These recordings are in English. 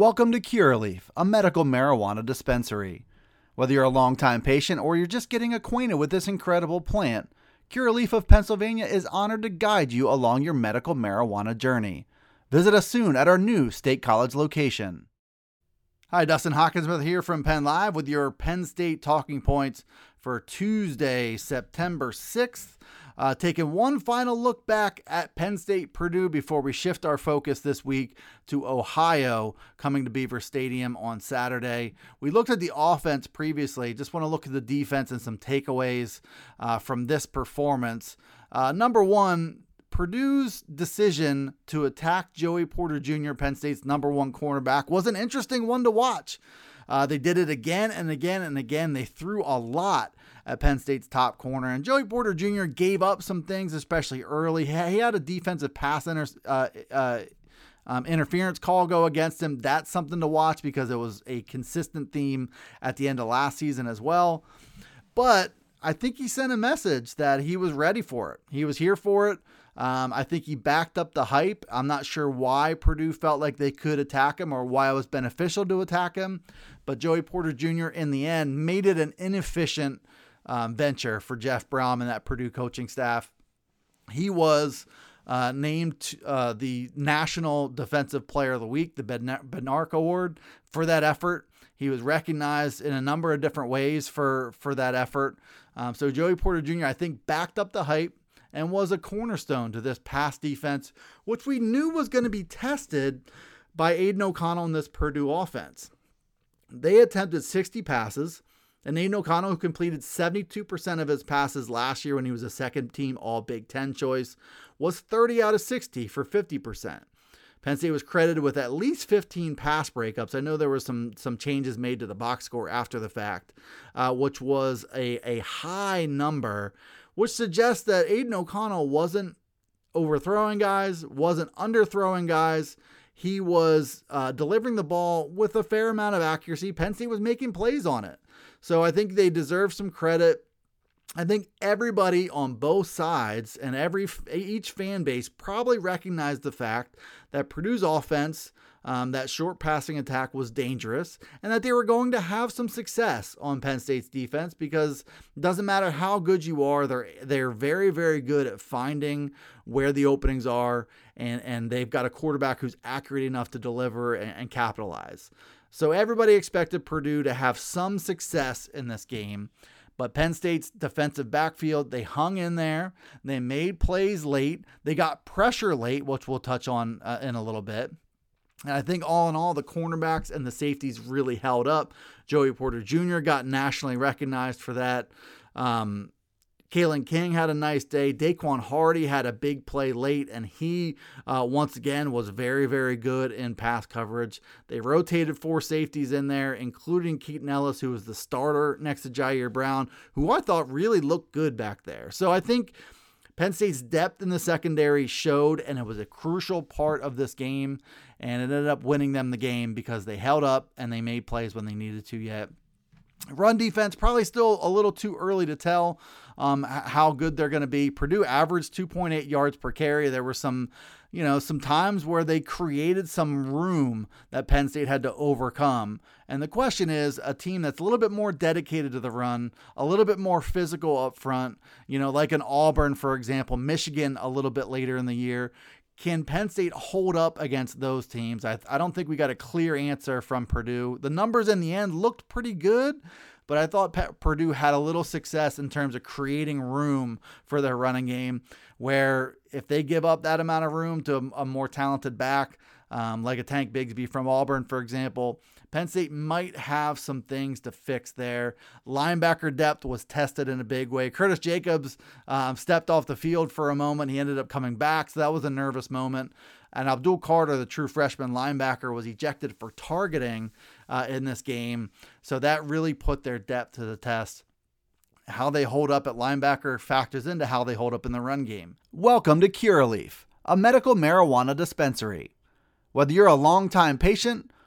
Welcome to Curaleaf, a medical marijuana dispensary. Whether you're a longtime patient or you're just getting acquainted with this incredible plant, Curaleaf of Pennsylvania is honored to guide you along your medical marijuana journey. Visit us soon at our new State College location. Hi, Dustin Hockensmith here from Penn Live with your Penn State talking points for Tuesday, September 6th. Uh, taking one final look back at Penn State Purdue before we shift our focus this week to Ohio coming to Beaver Stadium on Saturday. We looked at the offense previously. Just want to look at the defense and some takeaways uh, from this performance. Uh, number one, Purdue's decision to attack Joey Porter Jr., Penn State's number one cornerback, was an interesting one to watch. Uh, they did it again and again and again. They threw a lot at Penn State's top corner, and Joey Porter Jr. gave up some things, especially early. He had a defensive pass inter- uh, uh, um, interference call go against him. That's something to watch because it was a consistent theme at the end of last season as well. But I think he sent a message that he was ready for it. He was here for it. Um, I think he backed up the hype. I'm not sure why Purdue felt like they could attack him or why it was beneficial to attack him. But Joey Porter Jr. in the end made it an inefficient um, venture for Jeff Brohm and that Purdue coaching staff. He was uh, named uh, the National Defensive Player of the Week, the Bednarik Award, for that effort. He was recognized in a number of different ways for for that effort. Um, so Joey Porter Jr. I think backed up the hype and was a cornerstone to this pass defense, which we knew was going to be tested by Aidan O'Connell in this Purdue offense. They attempted 60 passes, and Aidan O'Connell, who completed 72% of his passes last year when he was a second team All Big Ten choice, was 30 out of 60 for 50%. Penn State was credited with at least 15 pass breakups. I know there were some some changes made to the box score after the fact, uh, which was a, a high number which suggests that Aidan O'Connell wasn't overthrowing guys, wasn't underthrowing guys. He was uh, delivering the ball with a fair amount of accuracy. Penn State was making plays on it. So I think they deserve some credit. I think everybody on both sides and every each fan base probably recognized the fact that Purdue's offense um, that short passing attack was dangerous and that they were going to have some success on Penn State's defense because it doesn't matter how good you are, they're they're very very good at finding where the openings are and and they've got a quarterback who's accurate enough to deliver and, and capitalize. So everybody expected Purdue to have some success in this game. But Penn State's defensive backfield, they hung in there. They made plays late. They got pressure late, which we'll touch on uh, in a little bit. And I think all in all, the cornerbacks and the safeties really held up. Joey Porter Jr. got nationally recognized for that. Um, Kalen King had a nice day. Daequan Hardy had a big play late, and he uh, once again was very, very good in pass coverage. They rotated four safeties in there, including Keaton Ellis, who was the starter next to Ji'Ayir Brown, who I thought really looked good back there. So I think Penn State's depth in the secondary showed, and it was a crucial part of this game. And it ended up winning them the game because they held up and they made plays when they needed to yet. Run defense, probably still a little too early to tell um, how good they're going to be. Purdue averaged 2.8 yards per carry. There were some you know, some times where they created some room that Penn State had to overcome. And the question is a team that's a little bit more dedicated to the run, a little bit more physical up front, you know, like an Auburn, for example, Michigan a little bit later in the year. Can Penn State hold up against those teams? I, I don't think we got a clear answer from Purdue. The numbers in the end looked pretty good, but I thought Purdue had a little success in terms of creating room for their running game. Where if they give up that amount of room to a, a more talented back, um, like a Tank Bigsby from Auburn, for example, Penn State might have some things to fix there. Linebacker depth was tested in a big way. Curtis Jacobs um, stepped off the field for a moment. He ended up coming back, so that was a nervous moment. And Abdul Carter, the true freshman linebacker, was ejected for targeting uh, in this game. So that really put their depth to the test. How they hold up at linebacker factors into how they hold up in the run game. Welcome to Curaleaf, a medical marijuana dispensary. Whether you're a longtime patient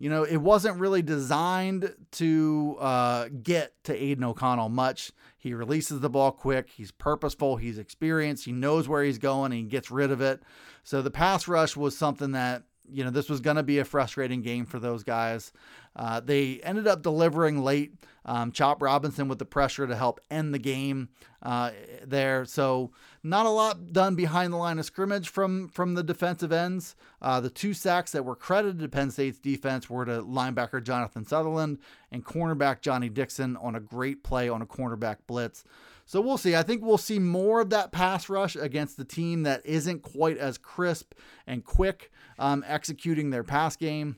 you know, it wasn't really designed to uh, get to Aidan O'Connell much. He releases the ball quick. He's purposeful. He's experienced. He knows where he's going and he gets rid of it. So the pass rush was something that you know, this was going to be a frustrating game for those guys. Uh, they ended up delivering late. Um, Chop Robinson with the pressure to help end the game uh, there. So not a lot done behind the line of scrimmage from from the defensive ends. Uh, the two sacks that were credited to Penn State's defense were to linebacker Jonathan Sutherland and cornerback Johnny Dixon on a great play on a cornerback blitz. So we'll see. I think we'll see more of that pass rush against the team that isn't quite as crisp and quick um, executing their pass game.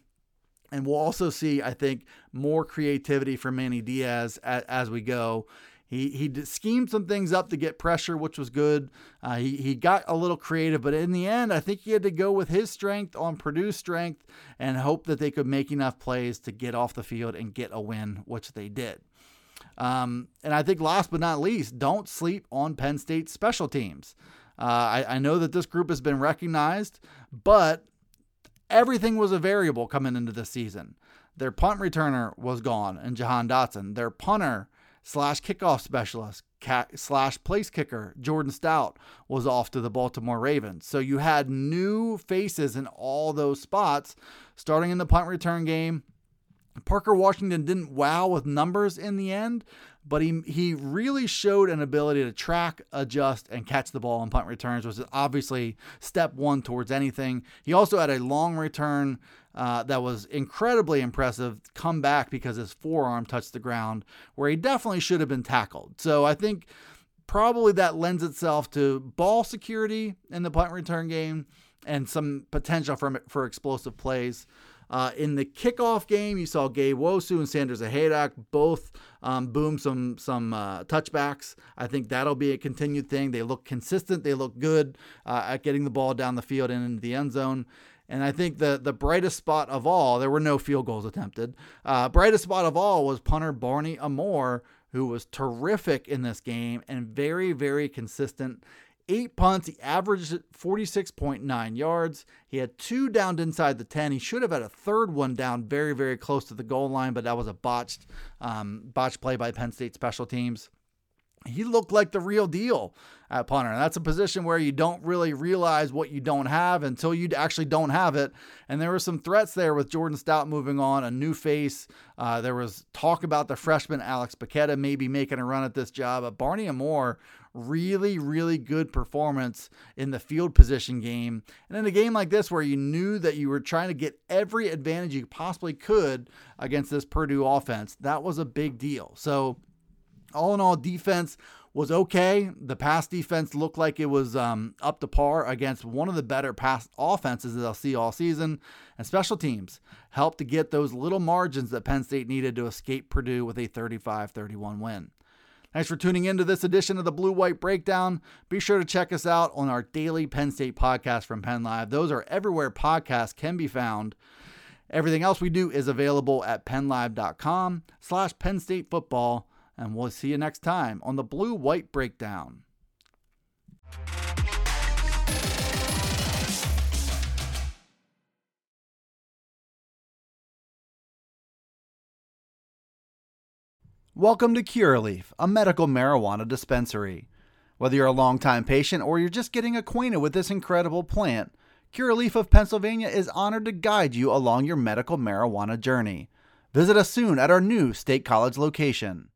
And we'll also see, I think, more creativity from Manny Diaz as, as we go. He, he schemed some things up to get pressure, which was good. Uh, he, he got a little creative, but in the end, I think he had to go with his strength on Purdue's strength and hope that they could make enough plays to get off the field and get a win, which they did. Um, and I think last but not least, don't sleep on Penn State's special teams. Uh, I, I know that this group has been recognized, but everything was a variable coming into the season. Their punt returner was gone, and Jahan Dotson. Their punter slash kickoff specialist slash place kicker Jordan Stout was off to the Baltimore Ravens. So you had new faces in all those spots, starting in the punt return game Parker Washington didn't wow with numbers in the end, but he he really showed an ability to track, adjust, and catch the ball on punt returns, which is obviously step one towards anything. He also had a long return uh, that was incredibly impressive, come back because his forearm touched the ground, where he definitely should have been tackled. So I think probably that lends itself to ball security in the punt return game and some potential for for explosive plays. Uh, in the kickoff game, you saw Gabe Nwosu and Sander Sahaydak both um, boom some some uh, touchbacks. I think that'll be a continued thing. They look consistent. They look good uh, at getting the ball down the field and into the end zone. And I think the the brightest spot of all, there were no field goals attempted. Uh, brightest spot of all was punter Barney Amor, who was terrific in this game and very very consistent eight punts. He averaged 46.9 yards. He had two downed inside the 10. He should have had a third one down very, very close to the goal line, but that was a botched, um, botched play by Penn State special teams. He looked like the real deal at punter. And that's a position where you don't really realize what you don't have until you actually don't have it. And there were some threats there with Jordan Stout moving on, a new face. Uh, there was talk about the freshman Alex Bacchetta maybe making a run at this job. But Barney Amor really, really good performance in the field position game. And in a game like this, where you knew that you were trying to get every advantage you possibly could against this Purdue offense, that was a big deal. So, all in all, defense was okay. The pass defense looked like it was um, up to par against one of the better pass offenses that I'll see all season. And special teams helped to get those little margins that Penn State needed to escape Purdue with a 35 31 win. Thanks for tuning in to this edition of the Blue White Breakdown. Be sure to check us out on our daily Penn State podcast from Penn Live. Those are everywhere podcasts can be found. Everything else we do is available at pennlive.com slash Penn State football. And we'll see you next time on the Blue White Breakdown. Welcome to Curaleaf, a medical marijuana dispensary. Whether you're a longtime patient or you're just getting acquainted with this incredible plant, Curaleaf of Pennsylvania is honored to guide you along your medical marijuana journey. Visit us soon at our new State College location.